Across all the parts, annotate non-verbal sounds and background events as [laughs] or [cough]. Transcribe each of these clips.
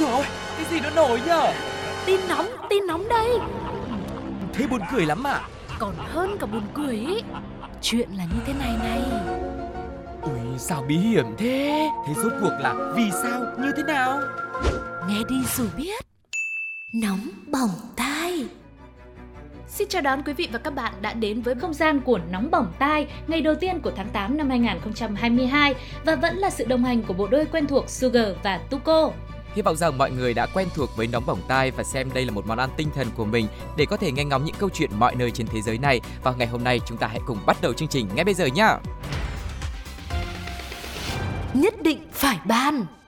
rồi. Cái gì nó nổi nhở? Tin nóng, tin nóng đây. Thế buồn cười lắm à? Còn hơn cả buồn cười ý. Chuyện là như thế này này. Ui sao bí hiểm thế? Thế rốt cuộc là vì sao? Như thế nào? Nghe đi rồi biết. Nóng bỏng tai. Xin chào đón quý vị và các bạn đã đến với không gian của Nóng Bỏng Tai ngày đầu tiên của tháng 8 năm 2022 và vẫn là sự đồng hành của bộ đôi quen thuộc Sugar và Tuko. Hy vọng rằng mọi người đã quen thuộc với nóng bỏng tai và xem đây là một món ăn tinh thần của mình để có thể nghe ngóng những câu chuyện mọi nơi trên thế giới này. Và ngày hôm nay chúng ta hãy cùng bắt đầu chương trình ngay bây giờ nhé. Nhất định phải ban.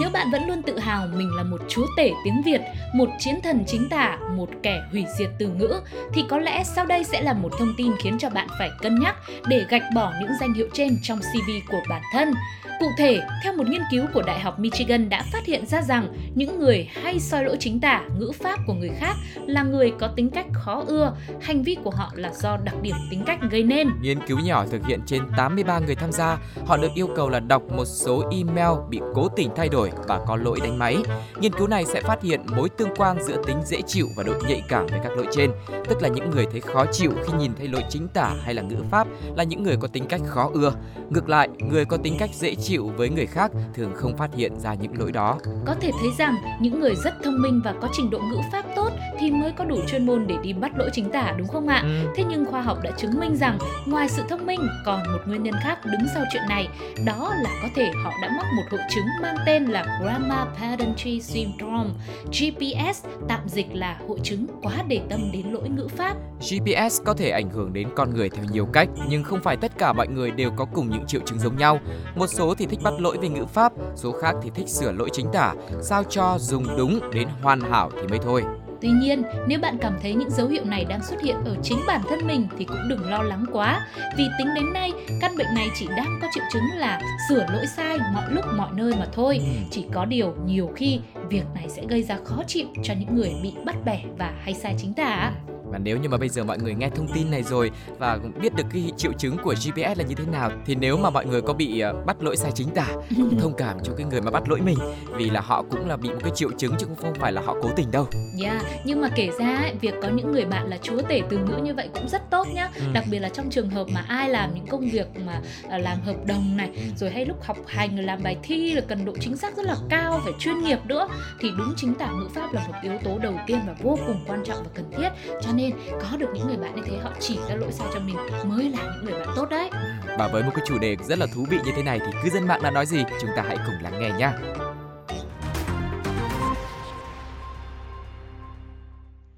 Nếu bạn vẫn luôn tự hào mình là một chúa tể tiếng Việt, một chiến thần chính tả, một kẻ hủy diệt từ ngữ, thì có lẽ sau đây sẽ là một thông tin khiến cho bạn phải cân nhắc để gạch bỏ những danh hiệu trên trong CV của bản thân. Cụ thể, theo một nghiên cứu của Đại học Michigan đã phát hiện ra rằng những người hay soi lỗi chính tả, ngữ pháp của người khác là người có tính cách khó ưa, hành vi của họ là do đặc điểm tính cách gây nên. Nghiên cứu nhỏ thực hiện trên 83 người tham gia, họ được yêu cầu là đọc một số email bị cố tình thay đổi và có lỗi đánh máy. Nghiên cứu này sẽ phát hiện mối tương quan giữa tính dễ chịu và độ nhạy cảm với các lỗi trên, tức là những người thấy khó chịu khi nhìn thấy lỗi chính tả hay là ngữ pháp là những người có tính cách khó ưa. Ngược lại, người có tính cách dễ chịu chịu với người khác thường không phát hiện ra những lỗi đó. Có thể thấy rằng những người rất thông minh và có trình độ ngữ pháp tốt thì mới có đủ chuyên môn để đi bắt lỗi chính tả đúng không ạ? Ừ. Thế nhưng khoa học đã chứng minh rằng ngoài sự thông minh còn một nguyên nhân khác đứng sau chuyện này, đó là có thể họ đã mắc một hội chứng mang tên là Grammar Pedantry Syndrome, GPS, tạm dịch là hội chứng quá để tâm đến lỗi ngữ pháp. GPS có thể ảnh hưởng đến con người theo nhiều cách, nhưng không phải tất cả mọi người đều có cùng những triệu chứng giống nhau. Một số thì thích bắt lỗi về ngữ pháp, số khác thì thích sửa lỗi chính tả, sao cho dùng đúng đến hoàn hảo thì mới thôi. Tuy nhiên, nếu bạn cảm thấy những dấu hiệu này đang xuất hiện ở chính bản thân mình thì cũng đừng lo lắng quá, vì tính đến nay căn bệnh này chỉ đang có triệu chứng là sửa lỗi sai mọi lúc mọi nơi mà thôi. Ừ. Chỉ có điều nhiều khi việc này sẽ gây ra khó chịu cho những người bị bắt bẻ và hay sai chính tả. Và nếu như mà bây giờ mọi người nghe thông tin này rồi và biết được cái triệu chứng của GPS là như thế nào thì nếu mà mọi người có bị uh, bắt lỗi sai chính tả cũng [laughs] thông cảm cho cái người mà bắt lỗi mình vì là họ cũng là bị một cái triệu chứng chứ cũng không phải là họ cố tình đâu. Yeah, dạ, nhưng mà kể ra việc có những người bạn là chúa tể từ ngữ như vậy cũng rất tốt nhá. Ừ. Đặc biệt là trong trường hợp mà ai làm những công việc mà uh, làm hợp đồng này, rồi hay lúc học hành làm bài thi là cần độ chính xác rất là cao, phải chuyên nghiệp nữa thì đúng chính tả ngữ pháp là một yếu tố đầu tiên và vô cùng quan trọng và cần thiết. Cho nên nên có được những người bạn như thế họ chỉ ra lỗi sai cho mình mới là những người bạn tốt đấy. Và với một cái chủ đề rất là thú vị như thế này thì cư dân mạng đã nói gì? Chúng ta hãy cùng lắng nghe nhé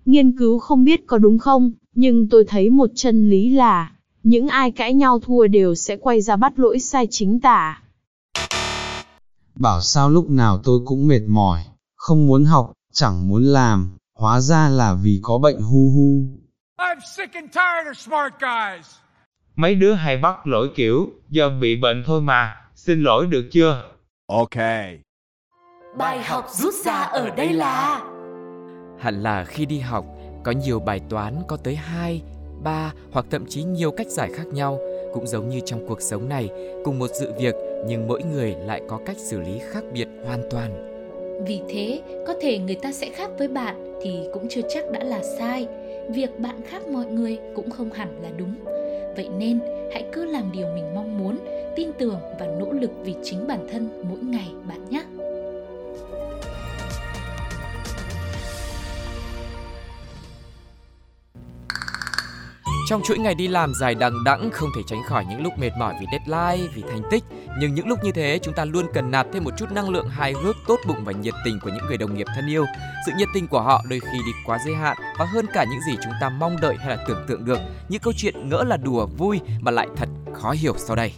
Nghiên cứu không biết có đúng không, nhưng tôi thấy một chân lý là những ai cãi nhau thua đều sẽ quay ra bắt lỗi sai chính tả. Bảo sao lúc nào tôi cũng mệt mỏi, không muốn học, chẳng muốn làm, hóa ra là vì có bệnh hu hu. I'm sick and tired of smart guys. Mấy đứa hay bắt lỗi kiểu, giờ bị bệnh thôi mà, xin lỗi được chưa? Ok. Bài học rút ra ở đây là Hẳn là khi đi học, có nhiều bài toán có tới 2, 3 hoặc thậm chí nhiều cách giải khác nhau, cũng giống như trong cuộc sống này, cùng một sự việc nhưng mỗi người lại có cách xử lý khác biệt hoàn toàn. Vì thế, có thể người ta sẽ khác với bạn thì cũng chưa chắc đã là sai. Việc bạn khác mọi người cũng không hẳn là đúng. Vậy nên, hãy cứ làm điều mình mong muốn, tin tưởng và nỗ lực vì chính bản thân mỗi ngày bạn nhé. Trong chuỗi ngày đi làm dài đằng đẵng không thể tránh khỏi những lúc mệt mỏi vì deadline, vì thành tích. Nhưng những lúc như thế chúng ta luôn cần nạp thêm một chút năng lượng hài hước, tốt bụng và nhiệt tình của những người đồng nghiệp thân yêu. Sự nhiệt tình của họ đôi khi đi quá giới hạn và hơn cả những gì chúng ta mong đợi hay là tưởng tượng được. Những câu chuyện ngỡ là đùa vui mà lại thật khó hiểu sau đây.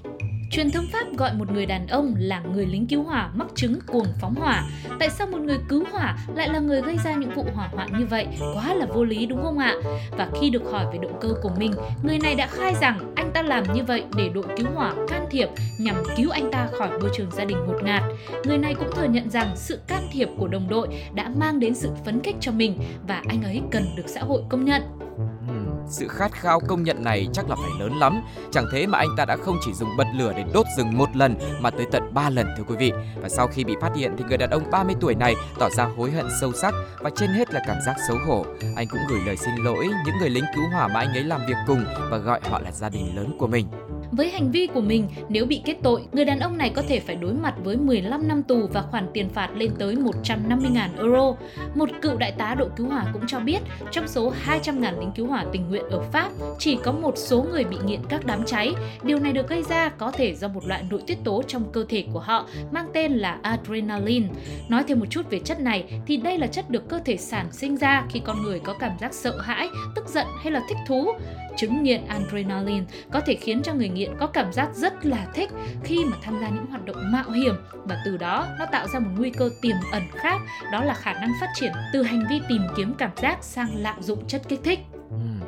Truyền thông Pháp gọi một người đàn ông là người lính cứu hỏa mắc chứng cuồng phóng hỏa. Tại sao một người cứu hỏa lại là người gây ra những vụ hỏa hoạn như vậy? Quá là vô lý đúng không ạ? Và khi được hỏi về động cơ của mình, người này đã khai rằng anh ta làm như vậy để đội cứu hỏa can thiệp nhằm cứu anh ta khỏi môi trường gia đình ngột ngạt. Người này cũng thừa nhận rằng sự can thiệp của đồng đội đã mang đến sự phấn khích cho mình và anh ấy cần được xã hội công nhận. Sự khát khao công nhận này chắc là phải lớn lắm. Chẳng thế mà anh ta đã không chỉ dùng bật lửa để đốt rừng một lần, mà tới tận 3 lần, thưa quý vị. Và sau khi bị phát hiện thì người đàn ông 30 tuổi này tỏ ra hối hận sâu sắc và trên hết là cảm giác xấu hổ. Anh cũng gửi lời xin lỗi những người lính cứu hỏa mà anh ấy làm việc cùng và gọi họ là gia đình lớn của mình. Với hành vi của mình, nếu bị kết tội, người đàn ông này có thể phải đối mặt với 15 năm tù và khoản tiền phạt lên tới 150.000 euro. Một cựu đại tá đội cứu hỏa cũng cho biết, trong số 200.000 lính cứu hỏa tình nguyện ở Pháp, chỉ có một số người bị nghiện các đám cháy. Điều này được gây ra có thể do một loại nội tiết tố trong cơ thể của họ mang tên là adrenaline. Nói thêm một chút về chất này thì đây là chất được cơ thể sản sinh ra khi con người có cảm giác sợ hãi, tức giận hay là thích thú. Chứng nghiện adrenaline có thể khiến cho người nghiện có cảm giác rất là thích khi mà tham gia những hoạt động mạo hiểm và từ đó, nó tạo ra một nguy cơ tiềm ẩn khác, đó là khả năng phát triển từ hành vi tìm kiếm cảm giác sang lạm dụng chất kích thích.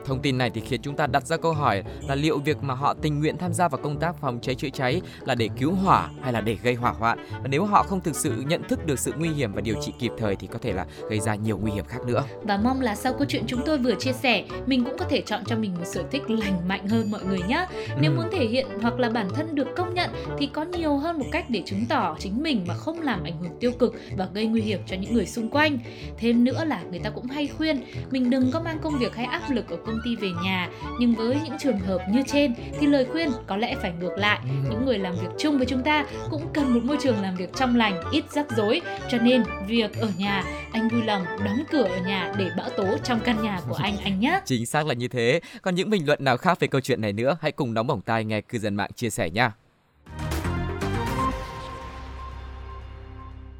Thông tin này thì khiến chúng ta đặt ra câu hỏi là liệu việc mà họ tình nguyện tham gia vào công tác phòng cháy chữa cháy là để cứu hỏa hay là để gây hỏa hoạn. Và nếu họ không thực sự nhận thức được sự nguy hiểm và điều trị kịp thời thì có thể là gây ra nhiều nguy hiểm khác nữa. Và mong là sau câu chuyện chúng tôi vừa chia sẻ, mình cũng có thể chọn cho mình một sở thích lành mạnh hơn mọi người nhé. Nếu ừ. muốn thể hiện hoặc là bản thân được công nhận thì có nhiều hơn một cách để chứng tỏ chính mình mà không làm ảnh hưởng tiêu cực và gây nguy hiểm cho những người xung quanh. Thêm nữa là người ta cũng hay khuyên mình đừng có mang công việc hay áp lực ở công ty về nhà. Nhưng với những trường hợp như trên thì lời khuyên có lẽ phải ngược lại. Những người làm việc chung với chúng ta cũng cần một môi trường làm việc trong lành ít rắc rối. Cho nên việc ở nhà anh vui lòng đóng cửa ở nhà để bão tố trong căn nhà của anh anh nhé. Chính xác là như thế. Còn những bình luận nào khác về câu chuyện này nữa hãy cùng đóng bỏng tai nghe cư dân mạng chia sẻ nha.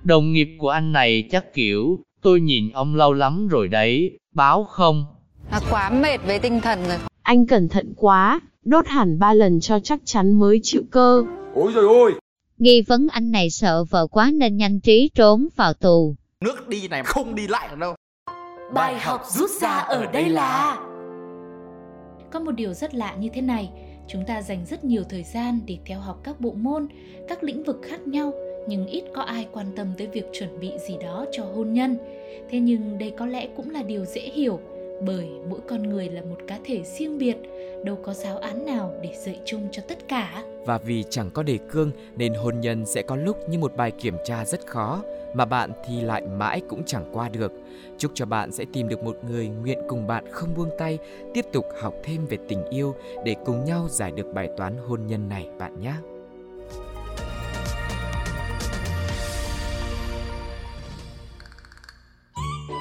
Đồng nghiệp của anh này chắc kiểu, tôi nhìn ông lâu lắm rồi đấy, báo không? À, quá mệt với tinh thần rồi. Anh cẩn thận quá, đốt hẳn ba lần cho chắc chắn mới chịu cơ. Ôi trời ơi! Nghi vấn anh này sợ vợ quá nên nhanh trí trốn vào tù. Nước đi này không đi lại được đâu. Bài học rút ra ở đây là Có một điều rất lạ như thế này Chúng ta dành rất nhiều thời gian để theo học các bộ môn, các lĩnh vực khác nhau nhưng ít có ai quan tâm tới việc chuẩn bị gì đó cho hôn nhân. Thế nhưng đây có lẽ cũng là điều dễ hiểu bởi mỗi con người là một cá thể riêng biệt, đâu có giáo án nào để dạy chung cho tất cả. Và vì chẳng có đề cương nên hôn nhân sẽ có lúc như một bài kiểm tra rất khó, mà bạn thì lại mãi cũng chẳng qua được. Chúc cho bạn sẽ tìm được một người nguyện cùng bạn không buông tay, tiếp tục học thêm về tình yêu để cùng nhau giải được bài toán hôn nhân này bạn nhé.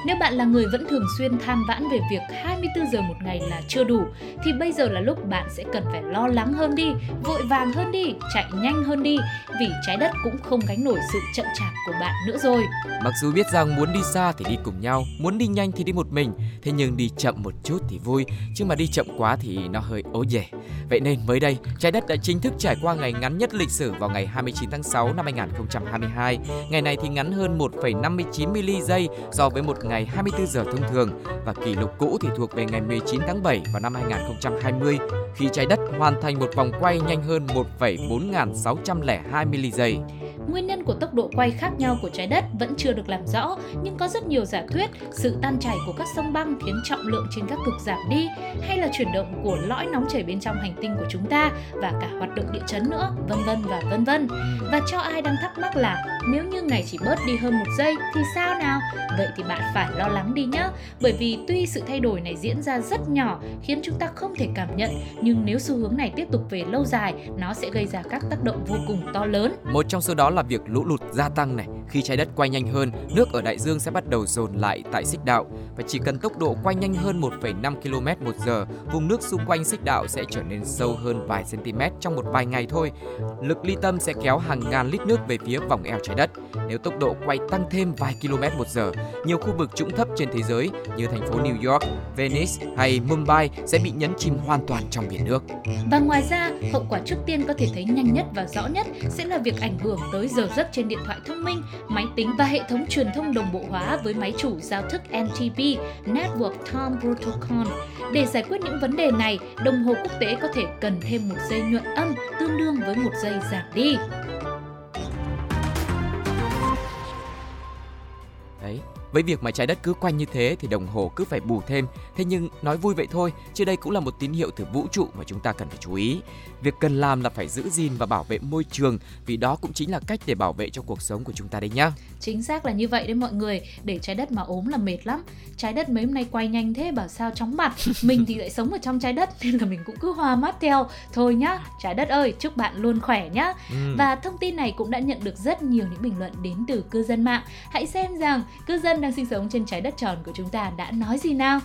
Nếu bạn là người vẫn thường xuyên than vãn về việc 24 giờ một ngày là chưa đủ thì bây giờ là lúc bạn sẽ cần phải lo lắng hơn đi, vội vàng hơn đi, chạy nhanh hơn đi vì trái đất cũng không gánh nổi sự chậm chạp của bạn nữa rồi. Mặc dù biết rằng muốn đi xa thì đi cùng nhau, muốn đi nhanh thì đi một mình, thế nhưng đi chậm một chút thì vui, chứ mà đi chậm quá thì nó hơi ố dề. Vậy nên mới đây, trái đất đã chính thức trải qua ngày ngắn nhất lịch sử vào ngày 29 tháng 6 năm 2022. Ngày này thì ngắn hơn 1,59 mili giây so với một ngày 24 giờ thông thường và kỷ lục cũ thì thuộc về ngày 19 tháng 7 vào năm 2020 khi trái đất hoàn thành một vòng quay nhanh hơn 1,4602 mili giây. Nguyên nhân của tốc độ quay khác nhau của trái đất vẫn chưa được làm rõ, nhưng có rất nhiều giả thuyết sự tan chảy của các sông băng khiến trọng lượng trên các cực giảm đi, hay là chuyển động của lõi nóng chảy bên trong hành tinh của chúng ta và cả hoạt động địa chấn nữa, vân vân và vân vân. Và cho ai đang thắc mắc là nếu như ngày chỉ bớt đi hơn một giây thì sao nào? Vậy thì bạn phải phải lo lắng đi nhé, bởi vì tuy sự thay đổi này diễn ra rất nhỏ khiến chúng ta không thể cảm nhận, nhưng nếu xu hướng này tiếp tục về lâu dài, nó sẽ gây ra các tác động vô cùng to lớn. Một trong số đó là việc lũ lụt gia tăng này. Khi trái đất quay nhanh hơn, nước ở đại dương sẽ bắt đầu dồn lại tại xích đạo và chỉ cần tốc độ quay nhanh hơn 1,5 km một giờ, vùng nước xung quanh xích đạo sẽ trở nên sâu hơn vài cm trong một vài ngày thôi. Lực ly tâm sẽ kéo hàng ngàn lít nước về phía vòng eo trái đất. Nếu tốc độ quay tăng thêm vài km một giờ, nhiều khu vực trũng thấp trên thế giới như thành phố New York, Venice hay Mumbai sẽ bị nhấn chìm hoàn toàn trong biển nước. Và ngoài ra, hậu quả trước tiên có thể thấy nhanh nhất và rõ nhất sẽ là việc ảnh hưởng tới giờ giấc trên điện thoại thông minh, máy tính và hệ thống truyền thông đồng bộ hóa với máy chủ giao thức NTP Network Time Protocol. Để giải quyết những vấn đề này, đồng hồ quốc tế có thể cần thêm một giây nhuận âm tương đương với một giây giảm đi. Với việc mà trái đất cứ quanh như thế thì đồng hồ cứ phải bù thêm. Thế nhưng nói vui vậy thôi, chứ đây cũng là một tín hiệu từ vũ trụ mà chúng ta cần phải chú ý. Việc cần làm là phải giữ gìn và bảo vệ môi trường vì đó cũng chính là cách để bảo vệ cho cuộc sống của chúng ta đấy nhá. Chính xác là như vậy đấy mọi người, để trái đất mà ốm là mệt lắm. Trái đất mấy hôm nay quay nhanh thế bảo sao chóng mặt. [laughs] Mình thì lại sống ở trong trái đất nên là mình cũng cứ hoa mắt theo. Thôi nhá, trái đất ơi, chúc bạn luôn khỏe nhá. Ừ. Và thông tin này cũng đã nhận được rất nhiều những bình luận đến từ cư dân mạng. Hãy xem rằng cư dân đang sinh sống trên trái đất tròn của chúng ta đã nói gì nào.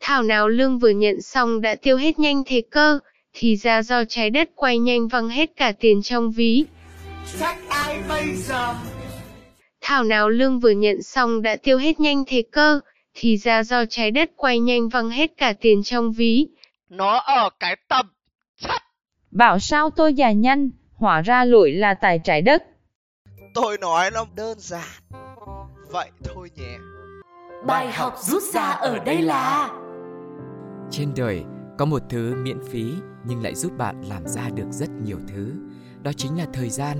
Thảo nào lương vừa nhận xong đã tiêu hết nhanh thế cơ, thì ra do trái đất quay nhanh văng hết cả tiền trong ví. Chắc ai bây giờ? Thảo nào lương vừa nhận xong đã tiêu hết nhanh thế cơ, thì ra do trái đất quay nhanh văng hết cả tiền trong ví. Nó ở cái tầm chất. Bảo sao tôi già nhanh, hóa ra lỗi là tại trái đất. Tôi nói nó đơn giản. Vậy thôi nhé. Bài học rút ra ở đây là trên đời có một thứ miễn phí nhưng lại giúp bạn làm ra được rất nhiều thứ. Đó chính là thời gian.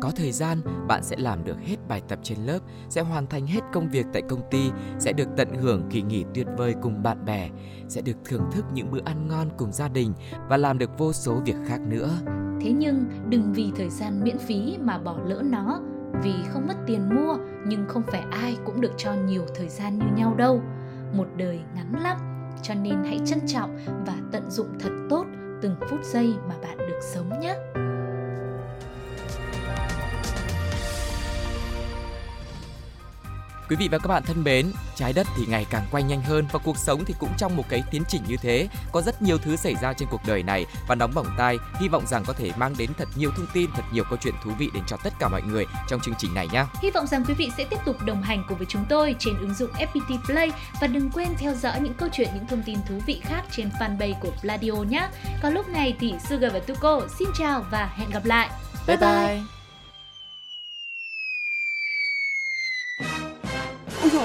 Có thời gian, bạn sẽ làm được hết bài tập trên lớp, sẽ hoàn thành hết công việc tại công ty, sẽ được tận hưởng kỳ nghỉ tuyệt vời cùng bạn bè, sẽ được thưởng thức những bữa ăn ngon cùng gia đình và làm được vô số việc khác nữa. Thế nhưng đừng vì thời gian miễn phí mà bỏ lỡ nó, vì không mất tiền mua nhưng không phải ai cũng được cho nhiều thời gian như nhau đâu. Một đời ngắn lắm, cho nên hãy trân trọng và tận dụng thật tốt từng phút giây mà bạn được sống nhé Quý vị và các bạn thân mến, trái đất thì ngày càng quay nhanh hơn và cuộc sống thì cũng trong một cái tiến trình như thế. Có rất nhiều thứ xảy ra trên cuộc đời này và nóng bỏng tai, hy vọng rằng có thể mang đến thật nhiều thông tin, thật nhiều câu chuyện thú vị đến cho tất cả mọi người trong chương trình này nhé. Hy vọng rằng quý vị sẽ tiếp tục đồng hành cùng với chúng tôi trên ứng dụng FPT Play và đừng quên theo dõi những câu chuyện, những thông tin thú vị khác trên fanpage của Pladio nhé. Còn lúc này thì Sugar và Tuko xin chào và hẹn gặp lại. Bye bye. bye.